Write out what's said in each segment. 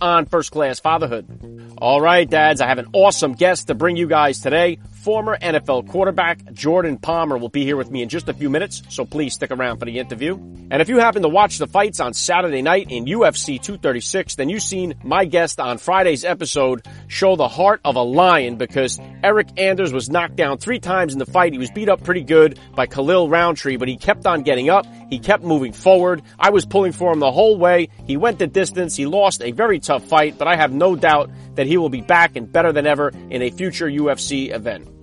on First Class Fatherhood. All right, dads, I have an awesome guest to bring you guys today. Former NFL quarterback Jordan Palmer will be here with me in just a few minutes, so please stick around for the interview. And if you happen to watch the fights on Saturday night in UFC 236, then you've seen my guest on Friday's episode show the heart of a lion because Eryk Anders was knocked down three times in the fight. He was beat up pretty good by Khalil Rountree, but he kept on getting up. He kept moving forward. I was pulling for him the whole way. He went the distance. He lost a very tough fight, but I have no doubt that he will be back and better than ever in a future UFC event.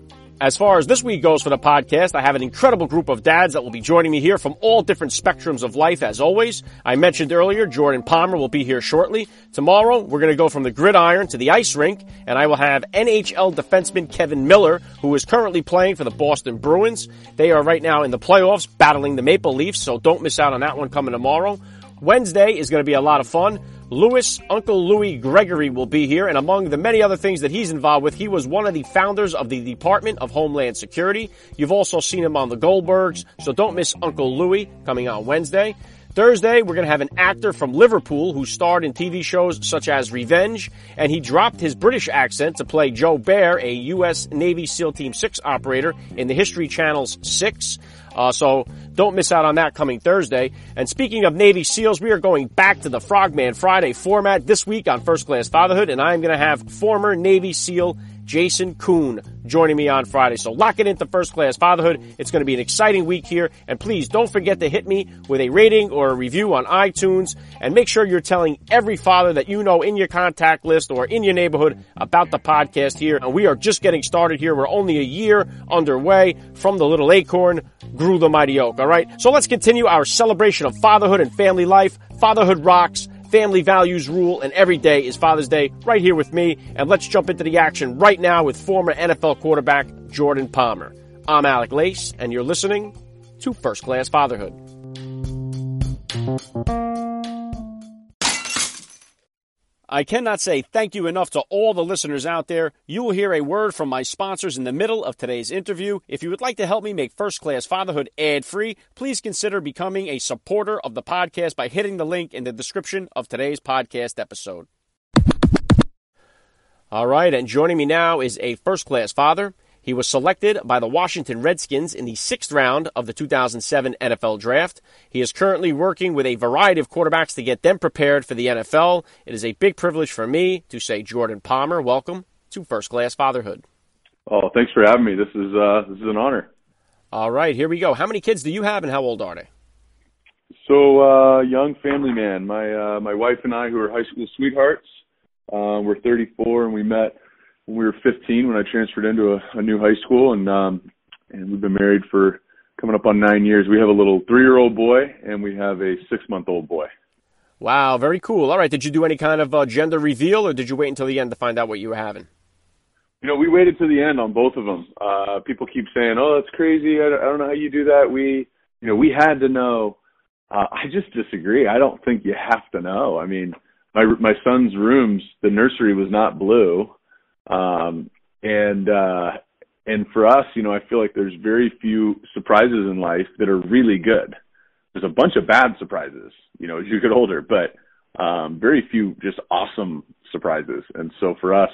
As far as this week goes for the podcast, I have an incredible group of dads that will be joining me here from all different spectrums of life as always. I mentioned earlier, Jordan Palmer will be here shortly. Tomorrow, we're going to go from the gridiron to the ice rink, and I will have NHL defenseman Kevan Miller, who is currently playing for the Boston Bruins. They are right now in the playoffs battling the Maple Leafs, so don't miss out on that one coming tomorrow. Wednesday is going to be a lot of fun. Louis, Uncle Louis Gregory will be here, and among the many other things that he's involved with, he was one of the founders of the Department of Homeland Security. You've also seen him on the Goldbergs, so don't miss Uncle Louis coming on Wednesday. Thursday, we're going to have an actor from Liverpool who starred in TV shows such as Revenge, and he dropped his British accent to play Joe Bear, a U.S. Navy SEAL Team 6 operator in the History Channel's 6. Uh, so don't miss out on that coming Thursday. And speaking of Navy SEALs, we are going back to the Frogman Friday format this week on First Class Fatherhood, and I am going to have former Navy SEAL Jason Koon joining me on Friday. So lock it into First Class Fatherhood. It's going to be an exciting week here. And please don't forget to hit me with a rating or a review on iTunes and make sure you're telling every father that you know in your contact list or in your neighborhood about the podcast here. And we are just getting started here. We're only a year underway from the little acorn grew the mighty oak. All right. So let's continue our celebration of fatherhood and family life. Fatherhood rocks family values rule, and every day is Father's Day right here with me. And let's jump into the action right now with former NFL quarterback Jordan Palmer. I'm Alec Lace, and you're listening to First Class Fatherhood. I cannot say thank you enough to all the listeners out there. You will hear a word from my sponsors in the middle of today's interview. If you would like to help me make First Class Fatherhood ad free, please consider becoming a supporter of the podcast by hitting the link in the description of today's podcast episode. All right, and joining me now is a first class father. He was selected by the Washington Redskins in the sixth round of the 2007 NFL Draft. He is currently working with a variety of quarterbacks to get them prepared for the NFL. It is a big privilege for me to say, Jordan Palmer, welcome to First Class Fatherhood. Oh, thanks for having me. This is uh, this is an honor. All right, here we go. How many kids do you have, and how old are they? So, uh, young family man. My uh, my wife and I, who are high school sweethearts, uh, we're 34, and we met when we were 15 when I transferred into a, a new high school, and um, and we've been married for coming up on nine years. We have a little three-year-old boy, and we have a six-month-old boy. Wow, very cool. All right, did you do any kind of uh, gender reveal, or did you wait until the end to find out what you were having? You know, we waited to the end on both of them. Uh, people keep saying, "Oh, that's crazy. I don't, I don't know how you do that." We, you know, we had to know. Uh, I just disagree. I don't think you have to know. I mean, my my son's rooms, the nursery was not blue. Um, and uh, and for us, you know, I feel like there's very few surprises in life that are really good. There's a bunch of bad surprises, you know, as you get older, but um, very few just awesome surprises. And so for us,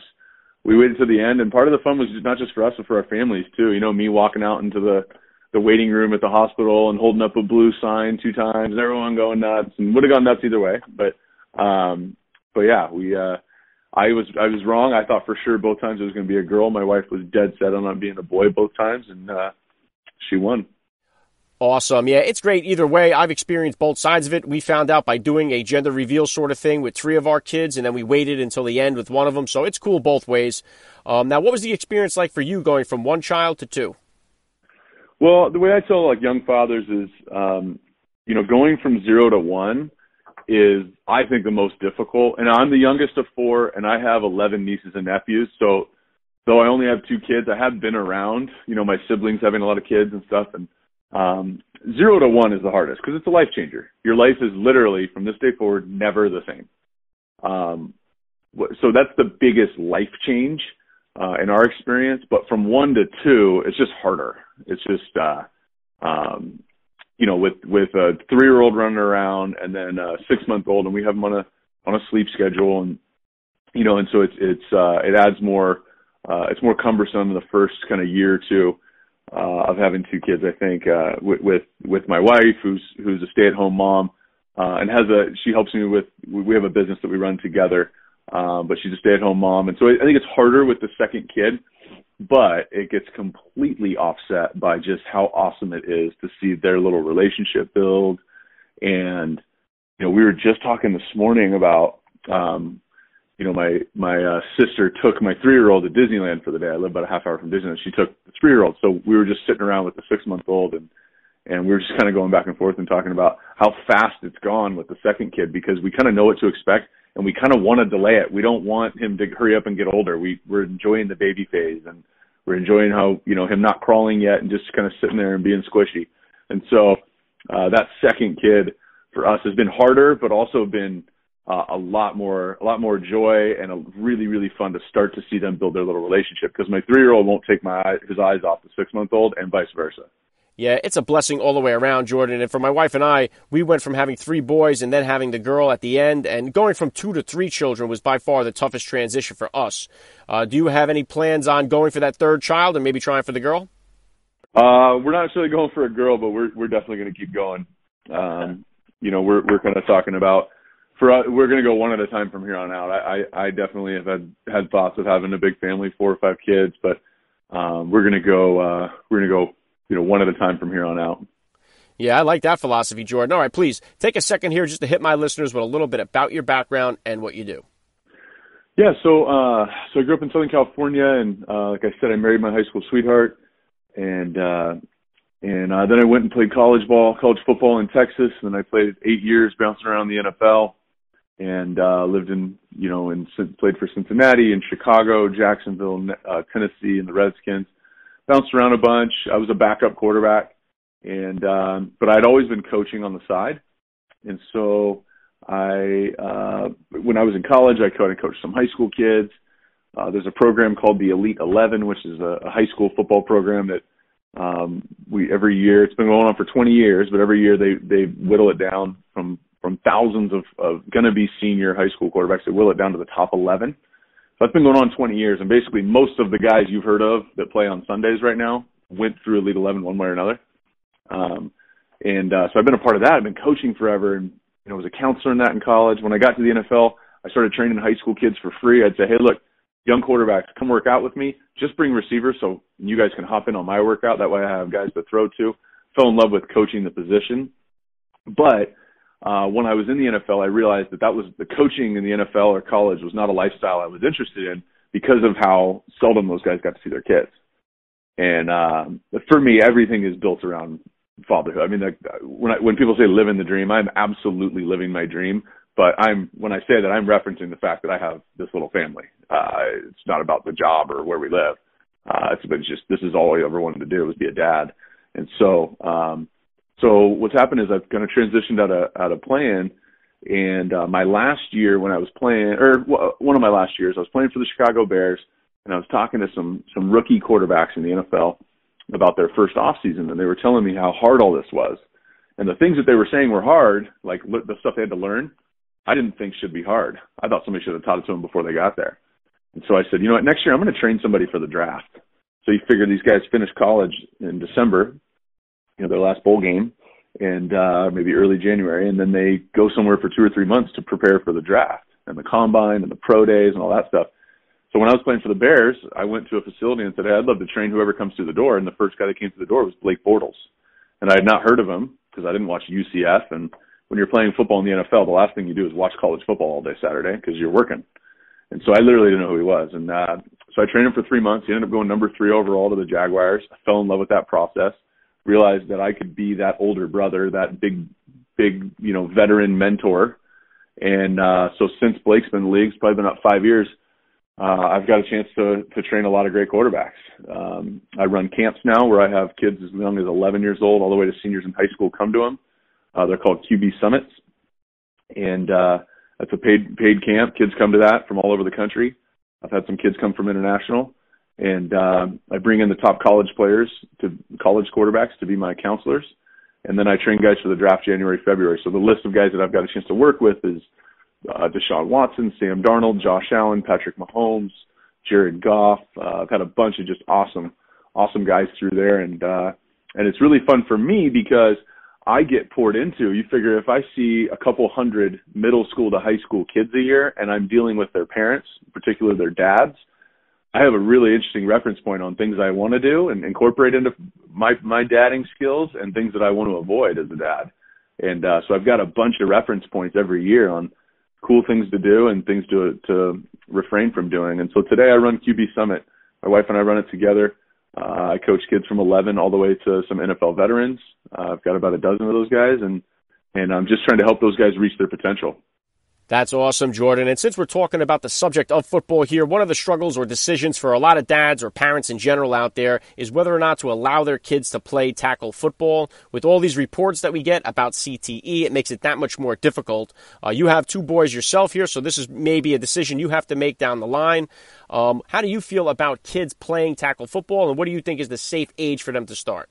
we waited to the end, and part of the fun was not just for us, but for our families too. You know, me walking out into the the waiting room at the hospital and holding up a blue sign two times, and everyone going nuts, and would have gone nuts either way. But um, but yeah, we uh, I was I was wrong. I thought for sure both times it was going to be a girl. My wife was dead set on it being a boy both times, and uh, she won. Awesome. Yeah, it's great either way. I've experienced both sides of it. We found out by doing a gender reveal sort of thing with three of our kids, and then we waited until the end with one of them. So it's cool both ways. Um, now, what was the experience like for you going from one child to two? Well, the way I tell like young fathers is, um, you know, going from zero to one is I think the most difficult. And I'm the youngest of four, and I have 11 nieces and nephews. So though I only have two kids, I have been around, you know, my siblings having a lot of kids and stuff. And um, zero to one is the hardest because it's a life changer. Your life is literally from this day forward never the same. Um, so that's the biggest life change uh, in our experience. But from one to two, it's just harder. It's just, uh, um, you know, with with a three year old running around and then a six month old, and we have them on a on a sleep schedule, and you know, and so it's it's uh, it adds more. Uh, it's more cumbersome in the first kind of year or two uh, of having two kids. I think uh, with, with with my wife, who's who's a stay at home mom, uh, and has a she helps me with. We have a business that we run together, um, but she's a stay at home mom, and so I, I think it's harder with the second kid, but it gets completely offset by just how awesome it is to see their little relationship build, and you know we were just talking this morning about um, you know, my my uh, sister took my three year old to Disneyland for the day. I live about a half hour from Disneyland. She took the three year old, so we were just sitting around with the six month old, and and we were just kind of going back and forth and talking about how fast it's gone with the second kid because we kind of know what to expect and we kind of want to delay it. We don't want him to hurry up and get older. We we're enjoying the baby phase and we're enjoying how you know him not crawling yet and just kind of sitting there and being squishy. And so uh, that second kid for us has been harder, but also been uh, a lot more a lot more joy and a really really fun to start to see them build their little relationship because my three year old won't take my his eyes off the six month old and vice versa. Yeah, it's a blessing all the way around, Jordan. And for my wife and I, we went from having three boys and then having the girl at the end, and going from two to three children was by far the toughest transition for us. Uh, do you have any plans on going for that third child and maybe trying for the girl? Uh, we're not necessarily going for a girl, but we're we're definitely going to keep going. Um, you know, we're we're kind of talking about for us, we're going to go one at a time from here on out. I, I, I definitely have had, had thoughts of having a big family, four or five kids, but um, we're going to go, uh, we're going to go, you know, one at a time from here on out. Yeah, I like that philosophy, Jordan. All right, please take a second here just to hit my listeners with a little bit about your background and what you do. Yeah, so uh, so I grew up in Southern California, and uh, like I said, I married my high school sweetheart, and uh, and uh, then I went and played college ball, college football in Texas, and then I played eight years bouncing around the NFL and uh, lived in you know and played for Cincinnati and Chicago, Jacksonville, uh, Tennessee, and the Redskins. Bounced around a bunch. I was a backup quarterback, and um, but I'd always been coaching on the side, and so I uh, when I was in college, I kind of coached some high school kids. Uh, there's a program called the Elite Eleven, which is a, a high school football program that um, we every year. It's been going on for 20 years, but every year they they whittle it down from from thousands of, of going to be senior high school quarterbacks. They whittle it down to the top 11. That's been going on 20 years, and basically most of the guys you've heard of that play on Sundays right now went through Elite 11 one way or another. Um, and uh, so I've been a part of that. I've been coaching forever, and you know, was a counselor in that in college. When I got to the NFL, I started training high school kids for free. I'd say, hey, look, young quarterbacks, come work out with me. Just bring receivers so you guys can hop in on my workout. That way, I have guys to throw to. Fell in love with coaching the position, but uh, when I was in the NFL, I realized that that was the coaching in the NFL or college was not a lifestyle I was interested in because of how seldom those guys got to see their kids. And um, for me, everything is built around fatherhood. I mean, like, when I, when people say living the dream, I'm absolutely living my dream. But I'm when I say that, I'm referencing the fact that I have this little family. Uh, it's not about the job or where we live. Uh, it's, it's just this is all I ever wanted to do was be a dad. And so um, so what's happened is I've kind of transitioned out of out of playing, and uh, my last year when I was playing, or one of my last years, I was playing for the Chicago Bears, and I was talking to some some rookie quarterbacks in the NFL about their first off season, and they were telling me how hard all this was, and the things that they were saying were hard, like the stuff they had to learn. I didn't think should be hard. I thought somebody should have taught it to them before they got there. And so I said, you know what, next year I'm going to train somebody for the draft. So you figure these guys finish college in December you know their last bowl game and uh maybe early January and then they go somewhere for two or three months to prepare for the draft and the combine and the pro days and all that stuff. So when I was playing for the Bears, I went to a facility and said, Hey, I'd love to train whoever comes through the door and the first guy that came through the door was Blake Bortles. And I had not heard of him because I didn't watch UCF and when you're playing football in the NFL, the last thing you do is watch college football all day Saturday because you're working. And so I literally didn't know who he was. And uh, so I trained him for three months. He ended up going number three overall to the Jaguars. I fell in love with that process realized that I could be that older brother, that big, big, you know, veteran mentor. And uh, so since Blake's been in the league, it's probably been about five years. uh, I've got a chance to to train a lot of great quarterbacks. Um, I run camps now where I have kids as young as 11 years old all the way to seniors in high school come to them. Uh, they're called QB Summits, and uh, that's a paid paid camp. Kids come to that from all over the country. I've had some kids come from international, and uh, I bring in the top college players to college quarterbacks to be my counselors, and then I train guys for the draft January February. So the list of guys that I've got a chance to work with is uh, Deshaun Watson, Sam Darnold, Josh Allen, Patrick Mahomes, Jared Goff. Uh, I've had a bunch of just awesome, awesome guys through there, and uh, and it's really fun for me because I get poured into. You figure if I see a couple hundred middle school to high school kids a year, and I'm dealing with their parents, particularly their dads, I have a really interesting reference point on things I want to do and incorporate into my my dadding skills and things that I want to avoid as a dad. And uh, so I've got a bunch of reference points every year on cool things to do and things to to refrain from doing. And so today I run QB Summit. My wife and I run it together. Uh, I coach kids from 11 all the way to some NFL veterans. Uh, I've got about a dozen of those guys, and and I'm just trying to help those guys reach their potential. That's awesome, Jordan. And since we're talking about the subject of football here, one of the struggles or decisions for a lot of dads or parents in general out there is whether or not to allow their kids to play tackle football. With all these reports that we get about CTE, it makes it that much more difficult. Uh, you have two boys yourself here, so this is maybe a decision you have to make down the line. Um, how do you feel about kids playing tackle football, and what do you think is the safe age for them to start?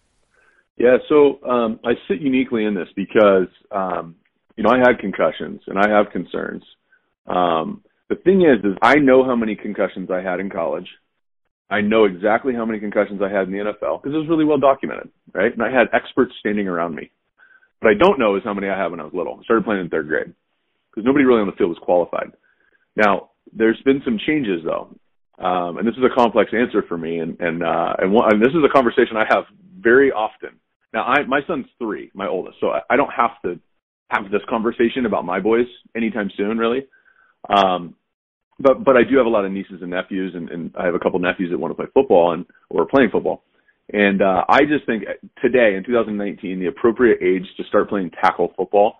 Yeah, so um, I sit uniquely in this because um, you know, I had concussions and I have concerns. Um, the thing is, is I know how many concussions I had in college. I know exactly how many concussions I had in the NFL because it was really well documented, right? And I had experts standing around me. What I don't know is how many I had when I was little. I started playing in third grade because nobody really on the field was qualified. Now, there's been some changes though. Um, and this is a complex answer for me. And, and, uh, and, one, and this is a conversation I have very often. Now, I, my son's three, my oldest, so I, I don't have to have this conversation about my boys anytime soon, really. Um, but but I do have a lot of nieces and nephews, and, and I have a couple nephews that want to play football and or playing football. And uh, I just think today in 2019, the appropriate age to start playing tackle football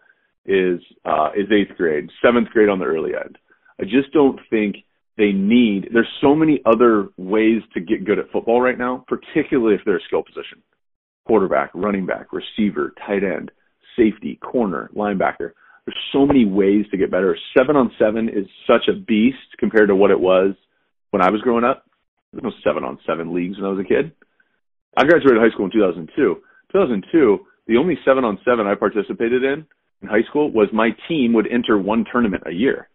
is uh, is eighth grade, seventh grade on the early end. I just don't think they need. There's so many other ways to get good at football right now, particularly if they're a skill position, quarterback, running back, receiver, tight end safety, corner, linebacker. There's so many ways to get better. Seven on seven is such a beast compared to what it was when I was growing up. There was no seven on seven leagues when I was a kid. I graduated high school in 2002. 2002, the only seven on seven I participated in in high school was my team would enter one tournament a year.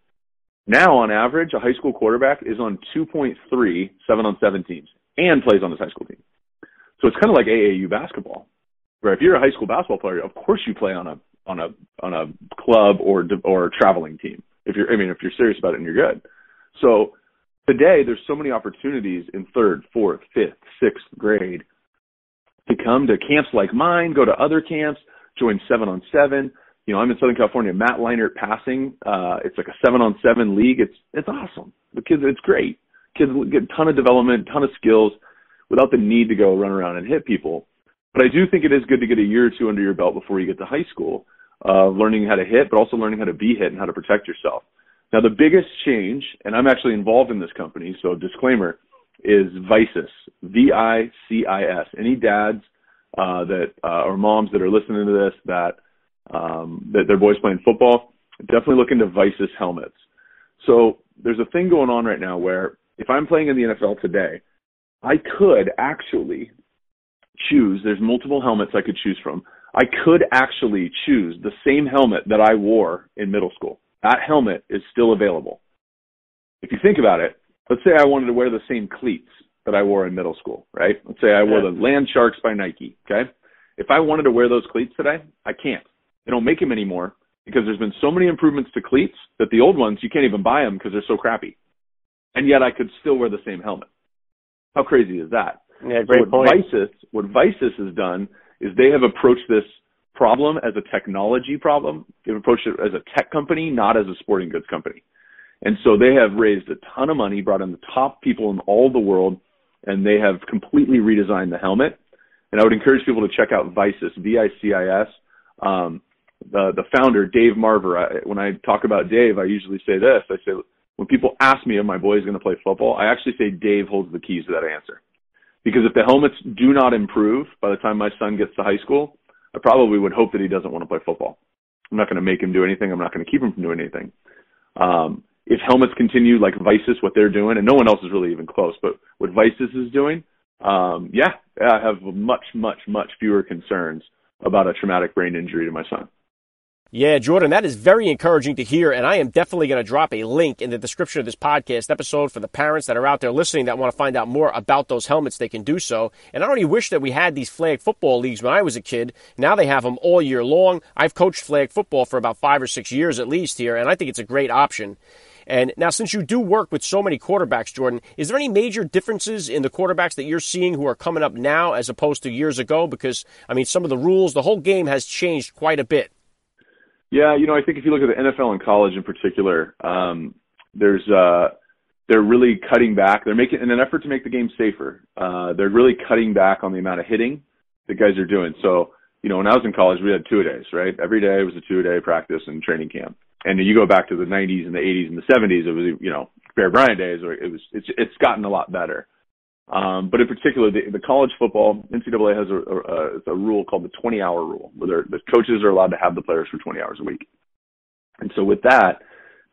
Now, on average, a high school quarterback is on 2.3 seven on seven teams and plays on this high school team. So it's kind of like AAU basketball. Where if you're a high school basketball player, of course you play on a on a on a club or or traveling team. If you're, I mean, if you're serious about it and you're good. So today, there's so many opportunities in third, fourth, fifth, sixth grade to come to camps like mine, go to other camps, join seven on seven. You know, I'm in Southern California. Matt Leinart passing. Uh, it's like a seven on seven league. It's it's awesome. The kids, it's great. Kids get a ton of development, ton of skills, without the need to go run around and hit people. But I do think it is good to get a year or two under your belt before you get to high school, uh, learning how to hit, but also learning how to be hit and how to protect yourself. Now, the biggest change, and I'm actually involved in this company, so disclaimer, is Vicis, V-I-C-I-S. Any dads uh, that uh, or moms that are listening to this that um, that their boys playing football, definitely look into Vicis helmets. So there's a thing going on right now where if I'm playing in the NFL today, I could actually choose, there's multiple helmets I could choose from. I could actually choose the same helmet that I wore in middle school. That helmet is still available. If you think about it, let's say I wanted to wear the same cleats that I wore in middle school, right? Let's say I wore the Land Sharks by Nike, okay? If I wanted to wear those cleats today, I can't. They don't make them anymore because there's been so many improvements to cleats that the old ones, you can't even buy them because they're so crappy. And yet I could still wear the same helmet. How crazy is that? Yeah, great so what point. Vicis, what Vicis has done is they have approached this problem as a technology problem. They've approached it as a tech company, not as a sporting goods company. And so they have raised a ton of money, brought in the top people in all the world, and they have completely redesigned the helmet. And I would encourage people to check out Vicis, V-I-C-I-S. Um, the the founder, Dave Marver. I, when I talk about Dave, I usually say this. I say when people ask me if my boy is going to play football, I actually say Dave holds the keys to that answer. Because if the helmets do not improve by the time my son gets to high school, I probably would hope that he doesn't want to play football. I'm not going to make him do anything. I'm not going to keep him from doing anything. Um, if helmets continue like Vicis, what they're doing, and no one else is really even close, but what Vicis is doing, um, yeah, I have much, much, much fewer concerns about a traumatic brain injury to my son. Yeah, Jordan, that is very encouraging to hear. And I am definitely going to drop a link in the description of this podcast episode for the parents that are out there listening that want to find out more about those helmets. They can do so. And I only wish that we had these flag football leagues when I was a kid. Now they have them all year long. I've coached flag football for about five or six years at least here, and I think it's a great option. And now, since you do work with so many quarterbacks, Jordan, is there any major differences in the quarterbacks that you're seeing who are coming up now as opposed to years ago? Because, I mean, some of the rules, the whole game has changed quite a bit. Yeah, you know, I think if you look at the NFL and college in particular, um, there's uh, they're really cutting back. They're making in an effort to make the game safer. Uh, they're really cutting back on the amount of hitting the guys are doing. So, you know, when I was in college, we had two days, right? Every day was a two day practice and training camp. And you go back to the 90s and the 80s and the 70s, it was you know Bear Bryant days, or it was it's it's gotten a lot better. Um, but in particular, the, the college football, NCAA has a, a, a rule called the 20 hour rule, where the coaches are allowed to have the players for 20 hours a week. And so with that,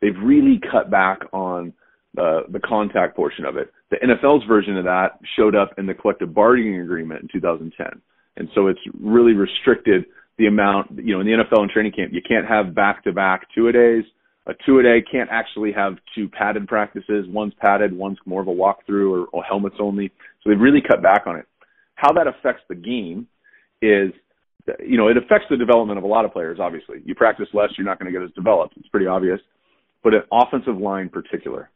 they've really cut back on the, the contact portion of it. The NFL's version of that showed up in the collective bargaining agreement in 2010. And so it's really restricted the amount, you know, in the NFL and training camp, you can't have back to back two a two a day can't actually have two padded practices. One's padded, one's more of a walkthrough or, or helmets only. So they've really cut back on it. How that affects the game is, you know, it affects the development of a lot of players. Obviously, you practice less, you're not going to get as developed. It's pretty obvious. But at offensive line, particular,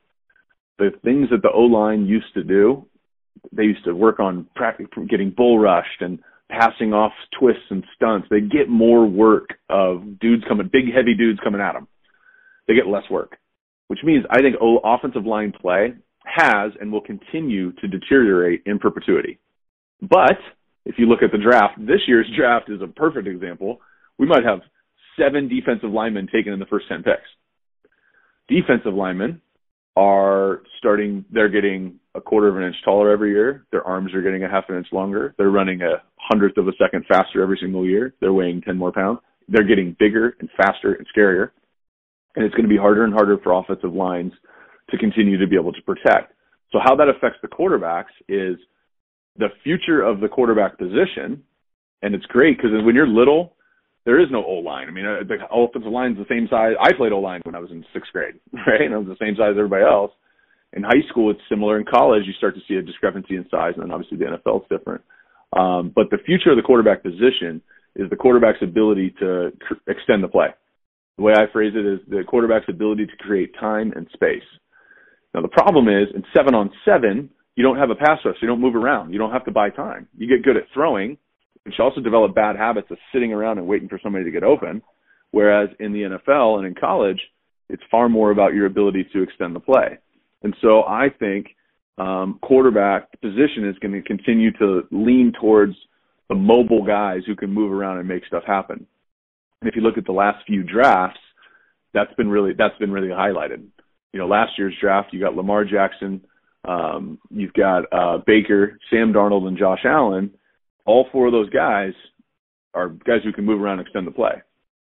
the things that the O line used to do, they used to work on practice, getting bull rushed and passing off twists and stunts. They get more work of dudes coming, big heavy dudes coming at them they get less work, which means I think offensive line play has and will continue to deteriorate in perpetuity. But if you look at the draft, this year's draft is a perfect example. We might have seven defensive linemen taken in the first 10 picks. Defensive linemen are starting, they're getting a quarter of an inch taller every year. Their arms are getting a half an inch longer. They're running a hundredth of a second faster every single year. They're weighing 10 more pounds. They're getting bigger and faster and scarier and it's going to be harder and harder for offensive lines to continue to be able to protect. So how that affects the quarterbacks is the future of the quarterback position, and it's great because when you're little, there is no O line. I mean, uh, the offensive line is the same size. I played O line when I was in sixth grade, right? And I was the same size as everybody else. In high school, it's similar. In college, you start to see a discrepancy in size, and then obviously the NFL is different. Um, but the future of the quarterback position is the quarterback's ability to cr- extend the play. The way I phrase it is the quarterback's ability to create time and space. Now the problem is in seven on seven, you don't have a pass rush. You don't move around. You don't have to buy time. You get good at throwing, but you also develop bad habits of sitting around and waiting for somebody to get open. Whereas in the NFL and in college, it's far more about your ability to extend the play. And so I think um, quarterback position is going to continue to lean towards the mobile guys who can move around and make stuff happen. And if you look at the last few drafts, that's been really that's been really highlighted. You know, last year's draft, you got Lamar Jackson, um, you've got uh, Baker, Sam Darnold, and Josh Allen. All four of those guys are guys who can move around and extend the play.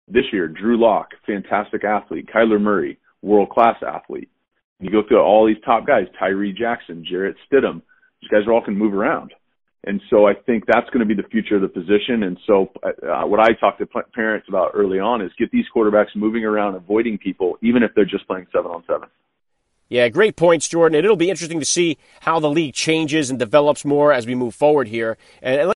This year, Drew Lock, fantastic athlete. Kyler Murray, world class athlete. You go through all these top guys: Tyree Jackson, Jarrett Stidham. These guys are all can move around. And so I think that's going to be the future of the position. And so uh, what I talk to parents about early on is get these quarterbacks moving around, avoiding people, even if they're just playing seven on seven. Yeah, great points, Jordan. And it'll be interesting to see how the league changes and develops more as we move forward here. And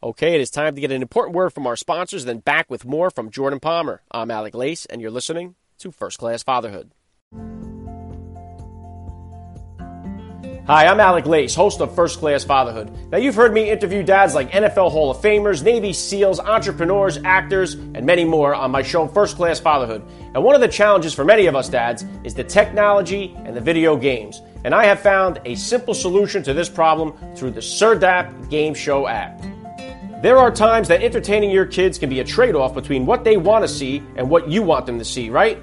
okay, it is time to get an important word from our sponsors, then back with more from Jordan Palmer. I'm Alec Lace, and you're listening to First Class Fatherhood. Hi, I'm Alec Lace, host of First Class Fatherhood. Now, you've heard me interview dads like NFL Hall of Famers, Navy SEALs, entrepreneurs, actors, and many more on my show First Class Fatherhood. And one of the challenges for many of us dads is the technology and the video games. And I have found a simple solution to this problem through the Sirdapp Game Show app. There are times that entertaining your kids can be a trade off between what they want to see and what you want them to see, right?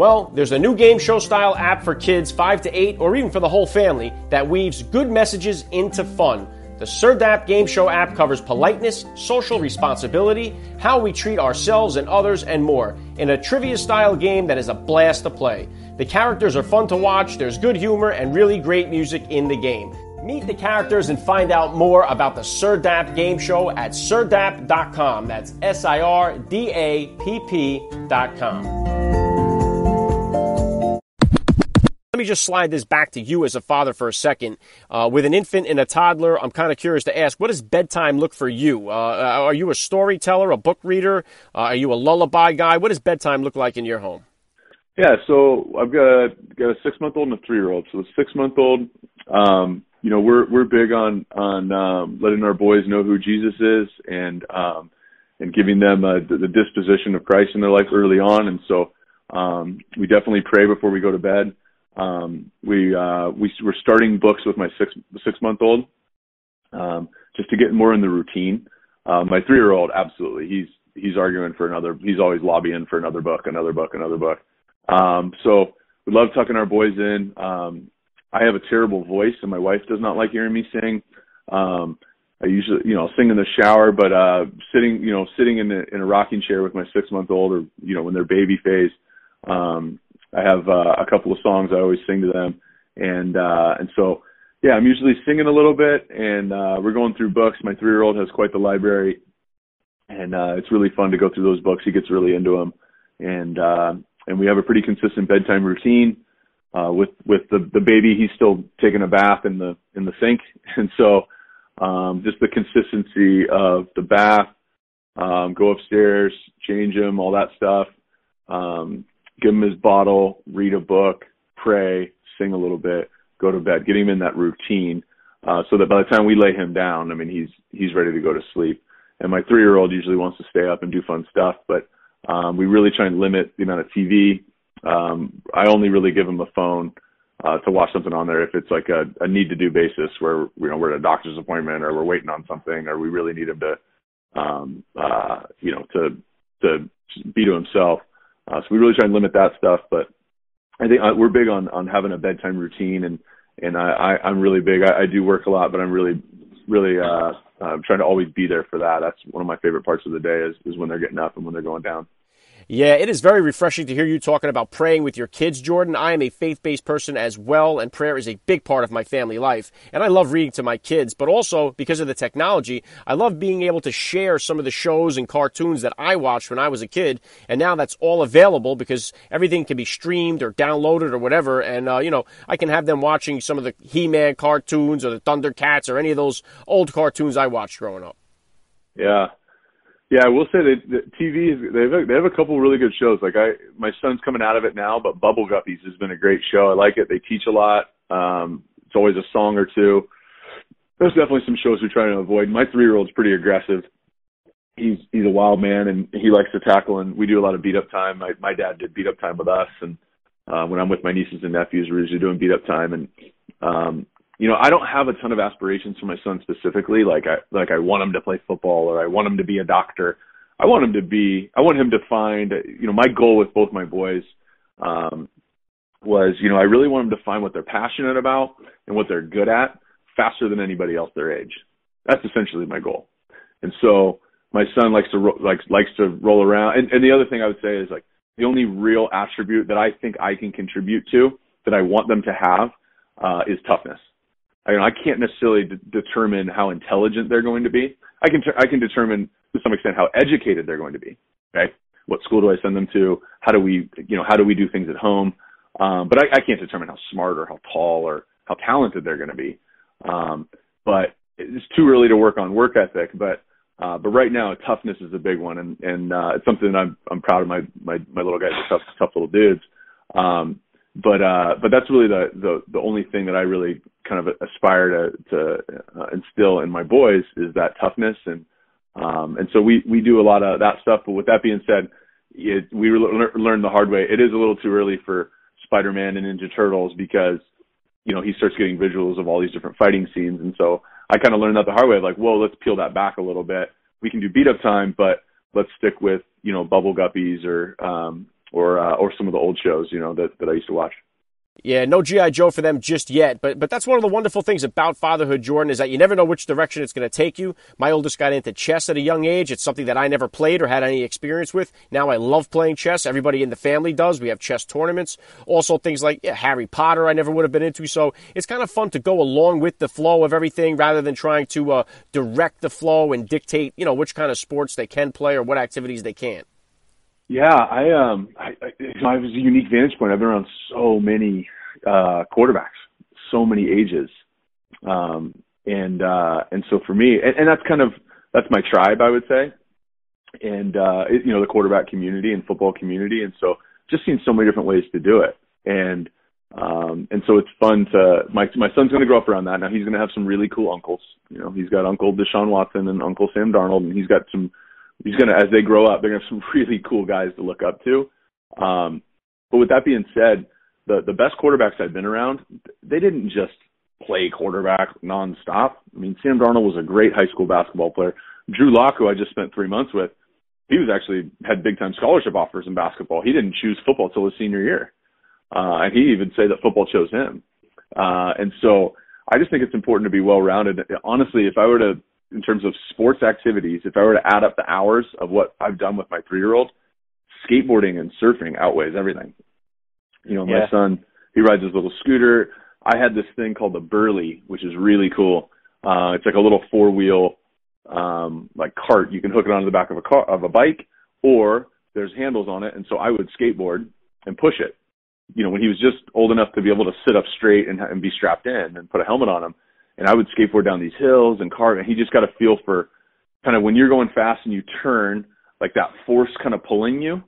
Well, there's a new game show style app for kids 5 to 8 or even for the whole family that weaves good messages into fun. The Sirdapp Game Show app covers politeness, social responsibility, how we treat ourselves and others, and more in a trivia style game that is a blast to play. The characters are fun to watch, there's good humor, and really great music in the game. Meet the characters and find out more about the Sirdapp Game Show at sirdapp.com. That's S I R D A P P.com. Me just slide this back to you as a father for a second. Uh, with an infant and a toddler, I'm kind of curious to ask, what does bedtime look for you? Uh, uh, are you a storyteller, a book reader? Uh, are you a lullaby guy? What does bedtime look like in your home? Yeah, so I've got a got a six month old and a three year old. So the six month old, um, you know, we're we're big on on um, letting our boys know who Jesus is and um, and giving them uh, the, the disposition of Christ in their life early on. And so um, we definitely pray before we go to bed. Um, we uh, we we're starting books with my six six month old, um, just to get more in the routine. Uh, my three year old, absolutely, he's he's arguing for another. He's always lobbying for another book, another book, another book. Um, so we love tucking our boys in. Um, I have a terrible voice, and my wife does not like hearing me sing. Um, I usually, you know, sing in the shower, but uh, sitting, you know, sitting in a, in a rocking chair with my six month old, or you know, when they're baby phase, um, I have uh, a couple of songs I always sing to them, and uh, and so yeah, I'm usually singing a little bit, and uh, we're going through books. My three year old has quite the library, and uh, it's really fun to go through those books. He gets really into them, and uh, and we have a pretty consistent bedtime routine. Uh, with with the the baby, he's still taking a bath in the in the sink, and so um, just the consistency of the bath, um, go upstairs, change him, all that stuff. Um, give him his bottle, read a book, pray, sing a little bit, go to bed, get him in that routine, uh, so that by the time we lay him down, I mean he's he's ready to go to sleep. And my three year old usually wants to stay up and do fun stuff, but um, we really try and limit the amount of TV. Um, I only really give him a phone uh, to watch something on there if it's like a, a need to do basis where you know we're at a doctor's appointment or we're waiting on something or we really need him to um, uh, you know to to be to himself. Uh, so we really try and limit that stuff. But I think uh, we're big on on having a bedtime routine, and and I, I I'm really big. I, I do work a lot, but I'm really really uh, uh, trying to always be there for that. That's one of my favorite parts of the day is is when they're getting up and when they're going down. Yeah, it is very refreshing to hear you talking about praying with your kids, Jordan. I am a faith based person as well, and prayer is a big part of my family life. And I love reading to my kids, but also because of the technology, I love being able to share some of the shows and cartoons that I watched when I was a kid. And now that's all available because everything can be streamed or downloaded or whatever. And, uh, you know, I can have them watching some of the He Man cartoons or the Thundercats or any of those old cartoons I watched growing up. Yeah, yeah, I will say that the TV is they have a, they have a couple really good shows. Like I, my son's coming out of it now, but Bubble Guppies has been a great show. I like it. They teach a lot. Um, it's always a song or two. There's definitely some shows we're trying to avoid. My three year old's pretty aggressive. He's he's a wild man and he likes to tackle. And we do a lot of beat up time. My my dad did beat up time with us, and uh, when I'm with my nieces and nephews, we're usually doing beat up time. And um, you know, I don't have a ton of aspirations for my son specifically. Like I like I want him to play football or I want him to be a doctor. I want him to be I want him to find you know, my goal with both my boys um was, you know, I really want them to find what they're passionate about and what they're good at faster than anybody else their age. That's essentially my goal. And so my son likes to ro- likes likes to roll around. And, and the other thing I would say is like the only real attribute that I think I can contribute to that I want them to have uh, is toughness. I, you know, I can't necessarily de- determine how intelligent they're going to be. I can ter- I can determine to some extent how educated they're going to be. Okay, what school do I send them to? How do we you know how do we do things at home? Um, but I, I can't determine how smart or how tall or how talented they're going to be. Um, but it's too early to work on work ethic. But uh, but right now, toughness is a big one, and and uh, it's something that I'm I'm proud of my my my little guys tough tough little dudes. Um, but uh, but that's really the, the the only thing that I really kind of aspire to to uh, instill in my boys is that toughness and um, and so we we do a lot of that stuff. But with that being said, it, we re- learned the hard way. It is a little too early for Spider-Man and Ninja Turtles because you know he starts getting visuals of all these different fighting scenes, and so I kind of learned that the hard way. Like, whoa, let's peel that back a little bit. We can do beat up time, but let's stick with you know Bubble Guppies or um, or uh, or some of the old shows, you know, that that I used to watch. Yeah, no GI Joe for them just yet, but but that's one of the wonderful things about fatherhood, Jordan, is that you never know which direction it's going to take you. My oldest got into chess at a young age. It's something that I never played or had any experience with. Now I love playing chess. Everybody in the family does. We have chess tournaments. Also things like yeah, Harry Potter I never would have been into. So it's kind of fun to go along with the flow of everything rather than trying to uh, direct the flow and dictate, you know, which kind of sports they can play or what activities they can't. Yeah, I um, I, I, I was a unique vantage point. I've been around so many uh, quarterbacks, so many ages, um, and uh, and so for me, and, and that's kind of that's my tribe, I would say, and uh, it, you know the quarterback community and football community, and so just seeing so many different ways to do it, and um, and so it's fun to my my son's going to grow up around that. Now he's going to have some really cool uncles. You know, he's got Uncle Deshaun Watson and Uncle Sam Darnold, and he's got some he's gonna as they grow up, they're gonna have some really cool guys to look up to. Um, but with that being said, the the best quarterbacks I've been around, they didn't just play quarterback nonstop. I mean, Sam Darnold was a great high school basketball player. Drew Lock, who I just spent three months with, he was actually had big time scholarship offers in basketball. He didn't choose football till his senior year, uh, and he even say that football chose him. Uh, and so I just think it's important to be well rounded. Honestly, if I were to in terms of sports activities, if I were to add up the hours of what I've done with my three year old, skateboarding and surfing outweighs everything. You know, my yeah. son, he rides his little scooter. I had this thing called the Burley, which is really cool. Uh, it's like a little four wheel, um, like cart. You can hook it onto the back of a car, of a bike, or there's handles on it. And so I would skateboard and push it. You know, when he was just old enough to be able to sit up straight and, and be strapped in and put a helmet on him, and I would skateboard down these hills and carve, and he just got a feel for kind of when you're going fast and you turn, like that force kind of pulling you.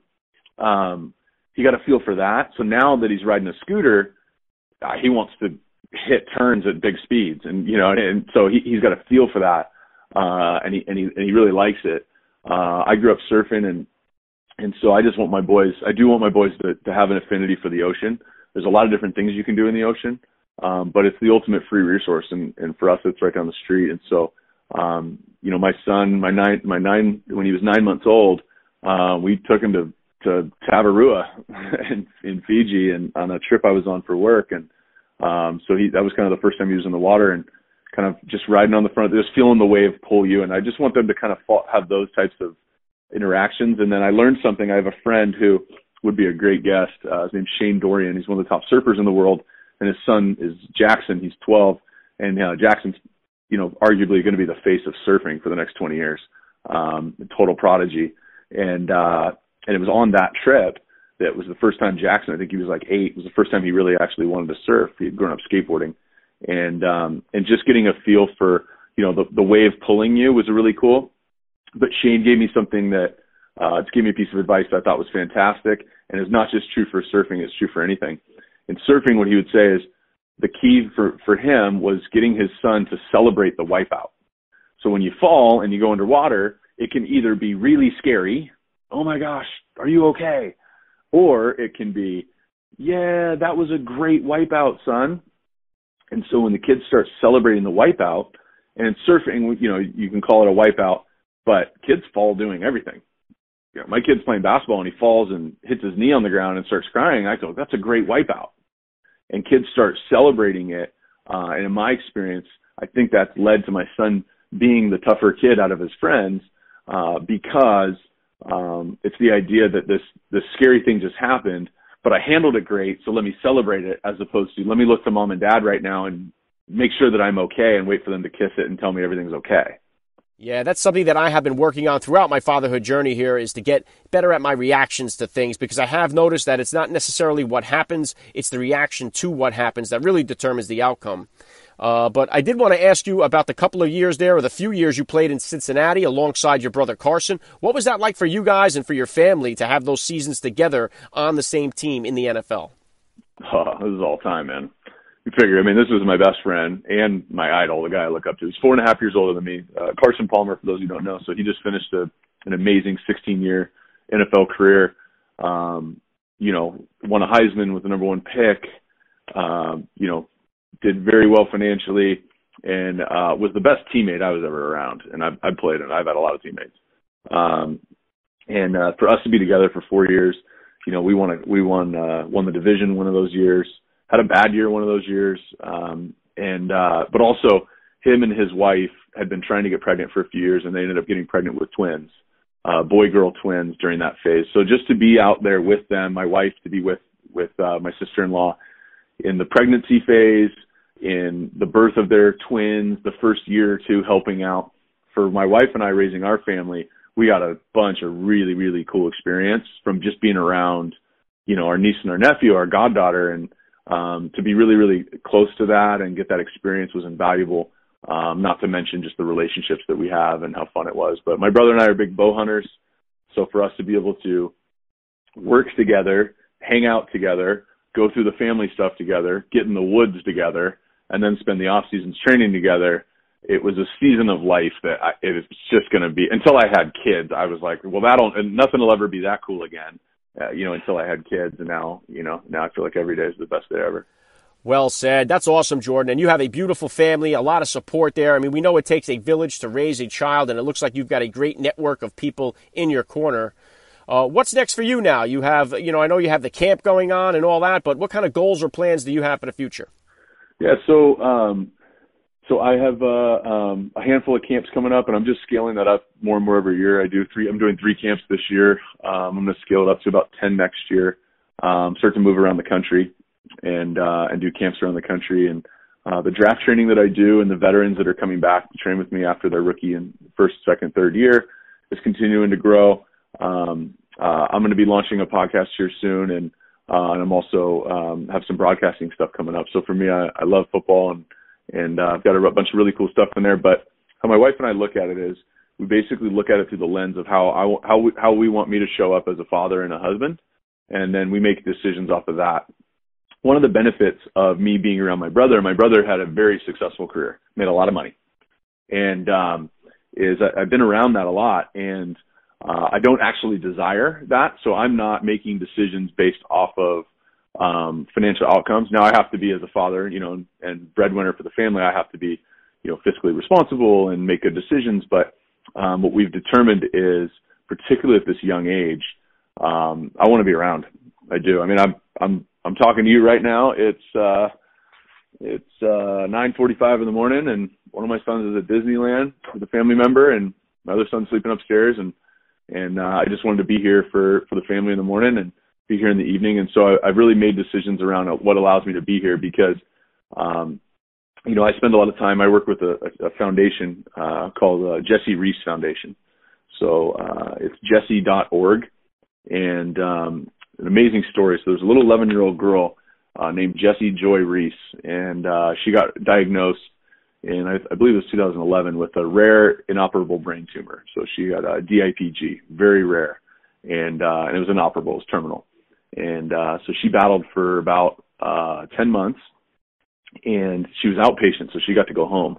Um, he got a feel for that. So now that he's riding a scooter, uh, he wants to hit turns at big speeds, and you know, and, and so he, he's got a feel for that, uh, and he and he and he really likes it. Uh, I grew up surfing, and and so I just want my boys. I do want my boys to to have an affinity for the ocean. There's a lot of different things you can do in the ocean. Um, but it's the ultimate free resource, and, and for us, it's right down the street. And so, um, you know, my son, my nine, my nine, when he was nine months old, uh, we took him to to Tavarua in, in Fiji, and on a trip I was on for work, and um, so he that was kind of the first time he was in the water, and kind of just riding on the front, just feeling the wave pull you. And I just want them to kind of fall, have those types of interactions. And then I learned something. I have a friend who would be a great guest. Uh, his name's Shane Dorian. He's one of the top surfers in the world and his son is Jackson. He's 12, and uh, Jackson's, you know, arguably going to be the face of surfing for the next 20 years. Um, total prodigy, and uh, and it was on that trip that was the first time Jackson. I think he was like eight. Was the first time he really actually wanted to surf. He had grown up skateboarding, and um, and just getting a feel for you know the the wave pulling you was really cool. But Shane gave me something that uh, to give me a piece of advice that I thought was fantastic, and it's not just true for surfing; it's true for anything in surfing, what he would say is the key for, for him was getting his son to celebrate the wipeout. So when you fall and you go underwater, it can either be really scary, oh my gosh, are you okay? Or it can be, yeah, that was a great wipeout, son. And so when the kids start celebrating the wipeout, and surfing, you know, you can call it a wipeout, but kids fall doing everything you know, my kid's playing basketball and he falls and hits his knee on the ground and starts crying. I go, that's a great wipeout. And kids start celebrating it. Uh, and in my experience, I think that's led to my son being the tougher kid out of his friends, uh, because, um, it's the idea that this, this scary thing just happened, but I handled it great. So let me celebrate it as opposed to let me look to mom and dad right now and make sure that I'm okay and wait for them to kiss it and tell me everything's okay. Yeah, that's something that I have been working on throughout my fatherhood journey here is to get better at my reactions to things because I have noticed that it's not necessarily what happens, it's the reaction to what happens that really determines the outcome. Uh, but I did want to ask you about the couple of years there, or the few years you played in Cincinnati alongside your brother Carson. What was that like for you guys and for your family to have those seasons together on the same team in the NFL? Oh, this is all time, man figure, I mean, this was my best friend and my idol, the guy I look up to. He's four and a half years older than me. Uh, Carson Palmer, for those who don't know. So he just finished a, an amazing 16 year NFL career. Um, you know, won a Heisman with the number one pick. Um, you know, did very well financially and, uh, was the best teammate I was ever around. And I've, I've played and I've had a lot of teammates. Um, and, uh, for us to be together for four years you know, we won a, we won uh, won the division one of those years. Had a bad year one of those years, um, and uh, but also him and his wife had been trying to get pregnant for a few years, and they ended up getting pregnant with twins, uh, boy girl twins during that phase. So just to be out there with them, my wife to be with with uh, my sister in law in the pregnancy phase, in the birth of their twins, the first year or two helping out for my wife and I raising our family, we got a bunch of really, really cool experience from just being around, you know, our niece and our nephew, our goddaughter, and um, to be really, really close to that and get that experience was invaluable. Um, not to mention just the relationships that we have and how fun it was. But my brother and I are big bow hunters, so for us to be able to work together, hang out together, go through the family stuff together, get in the woods together, and then spend the off seasons training together it was a season of life that I, it was just going to be until I had kids. I was like, well, that'll and nothing will ever be that cool again, uh, you know, until I had kids. And now, you know, now I feel like every day is the best day ever. Well said. That's awesome, Jordan. And you have a beautiful family, a lot of support there. I mean, we know it takes a village to raise a child, and it looks like you've got a great network of people in your corner. Uh, what's next for you now? You have, you know, I know you have the camp going on and all that, but what kind of goals or plans do you have for the future? Yeah, so um, so I have uh, um, a handful of camps coming up, and I'm just scaling that up more and more every year. I do three. I'm doing three camps this year. Um, I'm going to scale it up to about ten next year. Um, start to move around the country and uh, and do camps around the country. And uh, the draft training that I do and the veterans that are coming back to train with me after their rookie and first, second, third year is continuing to grow. Um, uh, I'm going to be launching a podcast here soon, and uh, and I'm also um, have some broadcasting stuff coming up. So for me, I, I love football and and uh, I've got a bunch of really cool stuff in there. But how my wife and I look at it is we basically look at it through the lens of how I how we, how we want me to show up as a father and a husband, and then we make decisions off of that. One of the benefits of me being around my brother, my brother had a very successful career, made a lot of money, and um, is I, I've been around that a lot, and uh, I don't actually desire that, so I'm not making decisions based off of um, financial outcomes. Now I have to be as a father, you know, and breadwinner for the family. I have to be, you know, fiscally responsible and make good decisions. But um, what we've determined is, particularly at this young age, um, I want to be around. I do. I mean, I'm I'm I'm talking to you right now. It's uh, it's uh, 9:45 in the morning, and one of my sons is at Disneyland with a family member, and my other son's sleeping upstairs, and and uh, I just wanted to be here for for the family in the morning and be here in the evening. And so I, I've really made decisions around what allows me to be here because, um, you know, I spend a lot of time. I work with a, a foundation uh, called uh, Jessie Rees Foundation. So uh, it's Jessie.org, and um, an amazing story. So there's a little 11 year old girl uh, named Jessie Joy Rees, and uh, she got diagnosed in I, I believe it was 2011 with a rare inoperable brain tumor. So she got a DIPG, very rare, and uh, and it was inoperable, it was terminal. And uh, so she battled for about uh, 10 months and she was outpatient, so she got to go home.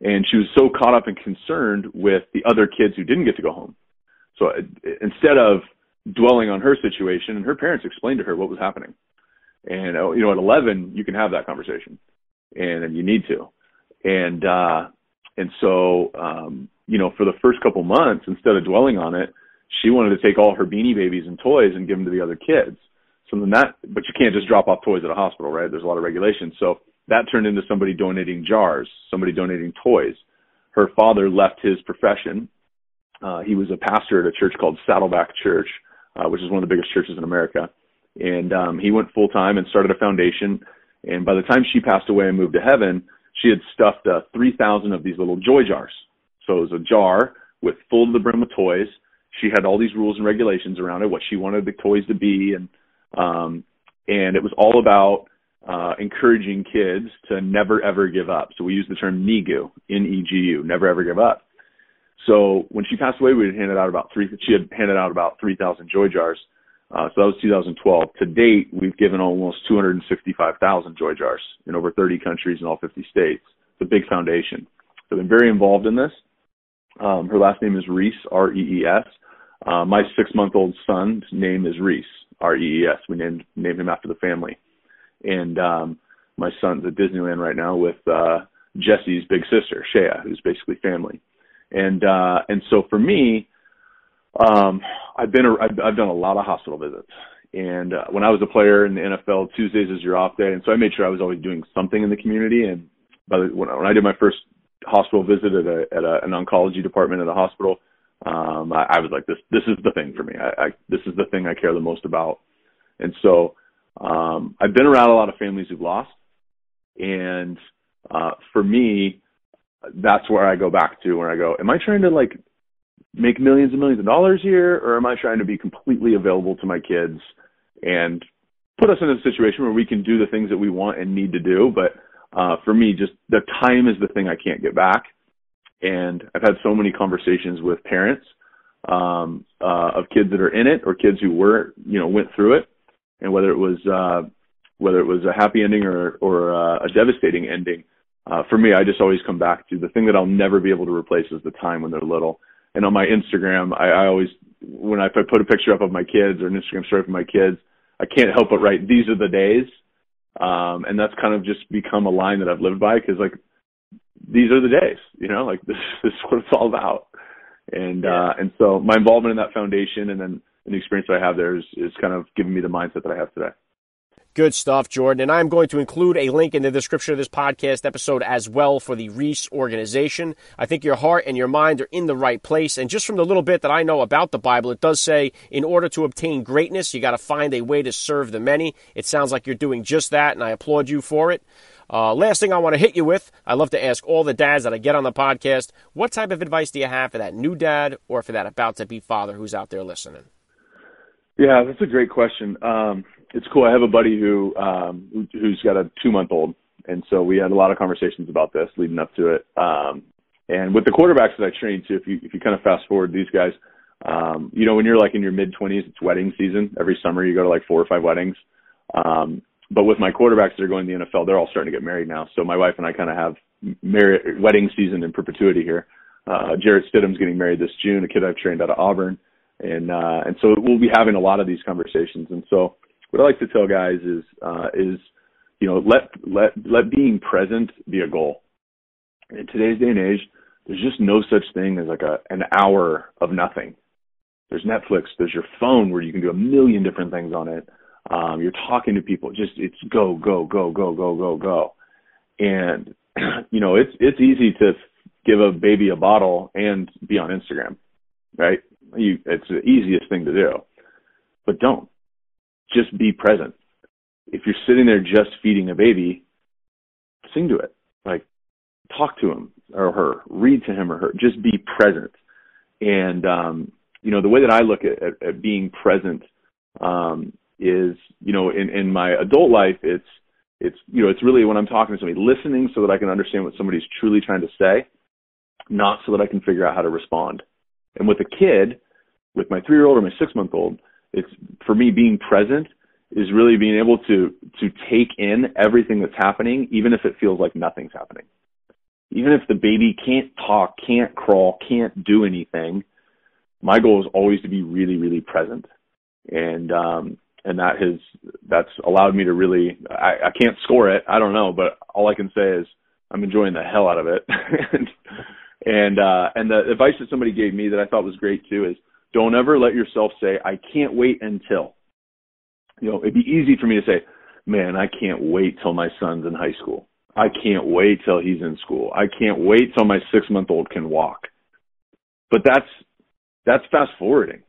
And she was so caught up and concerned with the other kids who didn't get to go home. So uh, instead of dwelling on her situation, and her parents explained to her what was happening. And uh, you know, at 11, you can have that conversation, and, and you need to. And uh, and so um, you know, for the first couple months, instead of dwelling on it, she wanted to take all her beanie babies and toys and give them to the other kids. So then that, but you can't just drop off toys at a hospital, right? There's a lot of regulations. So that turned into somebody donating jars, somebody donating toys. Her father left his profession. Uh, he was a pastor at a church called Saddleback Church, uh, which is one of the biggest churches in America. And um, he went full time and started a foundation. And by the time she passed away and moved to heaven, she had stuffed uh, 3,000 of these little joy jars. So it was a jar with full to the brim of toys she had all these rules and regulations around it, what she wanted the toys to be, and um, and it was all about uh, encouraging kids to never ever give up. So we use the term NEGU, N-E-G-U, never ever give up. So when she passed away, we had handed out about three. She had handed out about three thousand joy jars. Uh, so that was 2012. To date, we've given almost 265,000 joy jars in over 30 countries in all 50 states. It's a big foundation. So I've been very involved in this. Um, her last name is Rees, R-E-E-S. Uh, my six-month-old son's name is Rees, R-E-E-S. We named named him after the family, and um, my son's at Disneyland right now with uh, Jessie's big sister, Shea, who's basically family, and uh, and so for me, um, I've been a, I've, I've done a lot of hospital visits, And uh, when I was a player in the NFL, Tuesdays is your off day, and so I made sure I was always doing something in the community. And by the, when, when I did my first hospital visit at a at a, an oncology department at a hospital, um, I, I was like, this this is the thing for me. I, I this is the thing I care the most about. And so um, I've been around a lot of families who've lost, and uh, for me, that's where I go back to where I go, am I trying to like make millions and millions of dollars here, or am I trying to be completely available to my kids and put us in a situation where we can do the things that we want and need to do? But uh, for me, just the time is the thing I can't get back. And I've had so many conversations with parents um, uh, of kids that are in it or kids who were, you know, went through it, and whether it was uh, whether it was a happy ending or or uh, a devastating ending. Uh, for me, I just always come back to the thing that I'll never be able to replace is the time when they're little. And on my Instagram, I, I always, when I, put a picture up of my kids or an Instagram story of my kids, I can't help but write, these are the days. Um, and that's kind of just become a line that I've lived by because like, these are the days, you know, like this, this is what it's all about. And, uh, and so my involvement in that foundation and then and the experience that I have there is, is kind of giving me the mindset that I have today. Good stuff, Jordan. And I'm going to include a link in the description of this podcast episode as well for the Rees organization. I think your heart and your mind are in the right place. And just from the little bit that I know about the Bible, it does say in order to obtain greatness, you got to find a way to serve the many. It sounds like you're doing just that, and I applaud you for it. Uh, last thing I want to hit you with, I love to ask all the dads that I get on the podcast, what type of advice do you have for that new dad or for that about to be father who's out there listening? Yeah, that's a great question. Um, it's cool. I have a buddy who um, who's got a two month old, and so we had a lot of conversations about this leading up to it. Um, and with the quarterbacks that I train to, if you if you kind of fast forward these guys, um, you know, when you're like in your mid twenties, it's wedding season. Every summer you go to like four or five weddings. Um, but with my quarterbacks that are going to the NFL, they're all starting to get married now. So my wife and I kind of have married wedding season in perpetuity here. Uh, Jarrett Stidham's getting married this June, a kid I've trained out of Auburn, and uh, and so we'll be having a lot of these conversations. And so what I like to tell guys is uh, is you know let let let being present be a goal. In today's day and age, there's just no such thing as like a an hour of nothing. There's Netflix, there's your phone where you can do a million different things on it. Um, you're talking to people, just it's go go go go go go go, and you know it's it's easy to give a baby a bottle and be on Instagram, right? You, it's the easiest thing to do, but don't just be present. If you're sitting there just feeding a baby, sing to it. Like talk to him or her, read to him or her. Just be present. And um, you know, the way that I look at, at, at being present um, is, you know, in, in my adult life, it's it's you know, it's really when I'm talking to somebody, listening so that I can understand what somebody's truly trying to say, not so that I can figure out how to respond. And with a kid, with my three year old or my six month old, it's for me being present is really being able to to take in everything that's happening, even if it feels like nothing's happening. Even if the baby can't talk, can't crawl, can't do anything, my goal is always to be really, really present. And um and that has that's allowed me to really I, I can't score it, I don't know, but all I can say is I'm enjoying the hell out of it. and and uh and the advice that somebody gave me that I thought was great too is don't ever let yourself say, I can't wait until. You know, it'd be easy for me to say, man, I can't wait till my son's in high school. I can't wait till he's in school. I can't wait till my six month old can walk. But that's, that's fast forwarding.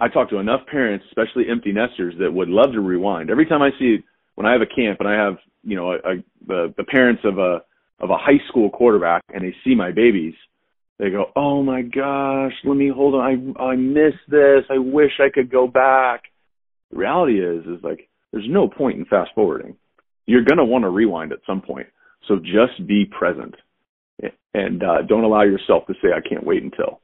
I talk to enough parents, especially empty nesters, that would love to rewind. Every time I see, when I have a camp and I have, you know, a, a, the, the parents of a, of a high school quarterback and they see my babies, they go, "Oh my gosh, let me hold on. I I miss this. I wish I could go back." The reality is is like there's no point in fast forwarding. You're to want to rewind at some point. So just be present and uh, don't allow yourself to say I can't wait until.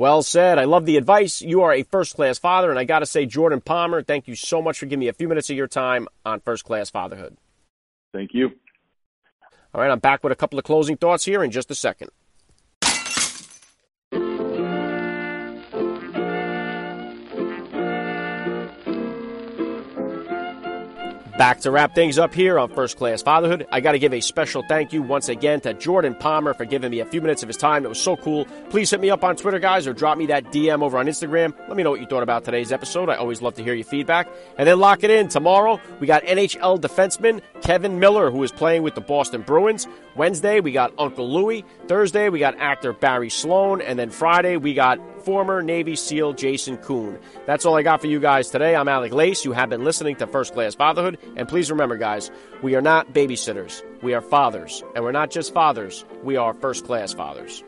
Well said. I love the advice. You are a first class father, and I got to say, Jordan Palmer, thank you so much for giving me a few minutes of your time on first class fatherhood. Thank you. All right, I'm back with a couple of closing thoughts here in just a second. Back to wrap things up here on First Class Fatherhood. I got to give a special thank you once again to Jordan Palmer for giving me a few minutes of his time. It was so cool. Please hit me up on Twitter, guys, or drop me that DM over on Instagram. Let me know what you thought about today's episode. I always love to hear your feedback. And then lock it in. Tomorrow, we got NHL defenseman Kevan Miller, who is playing with the Boston Bruins. Wednesday, we got Uncle Louie. Thursday, we got actor Barry Sloane. And then Friday, we got former Navy SEAL Jason Koon. That's all I got for you guys today. I'm Alec Lace. You have been listening to First Class Fatherhood. And please remember, guys, we are not babysitters. We are fathers. And we're not just fathers, we are first class fathers.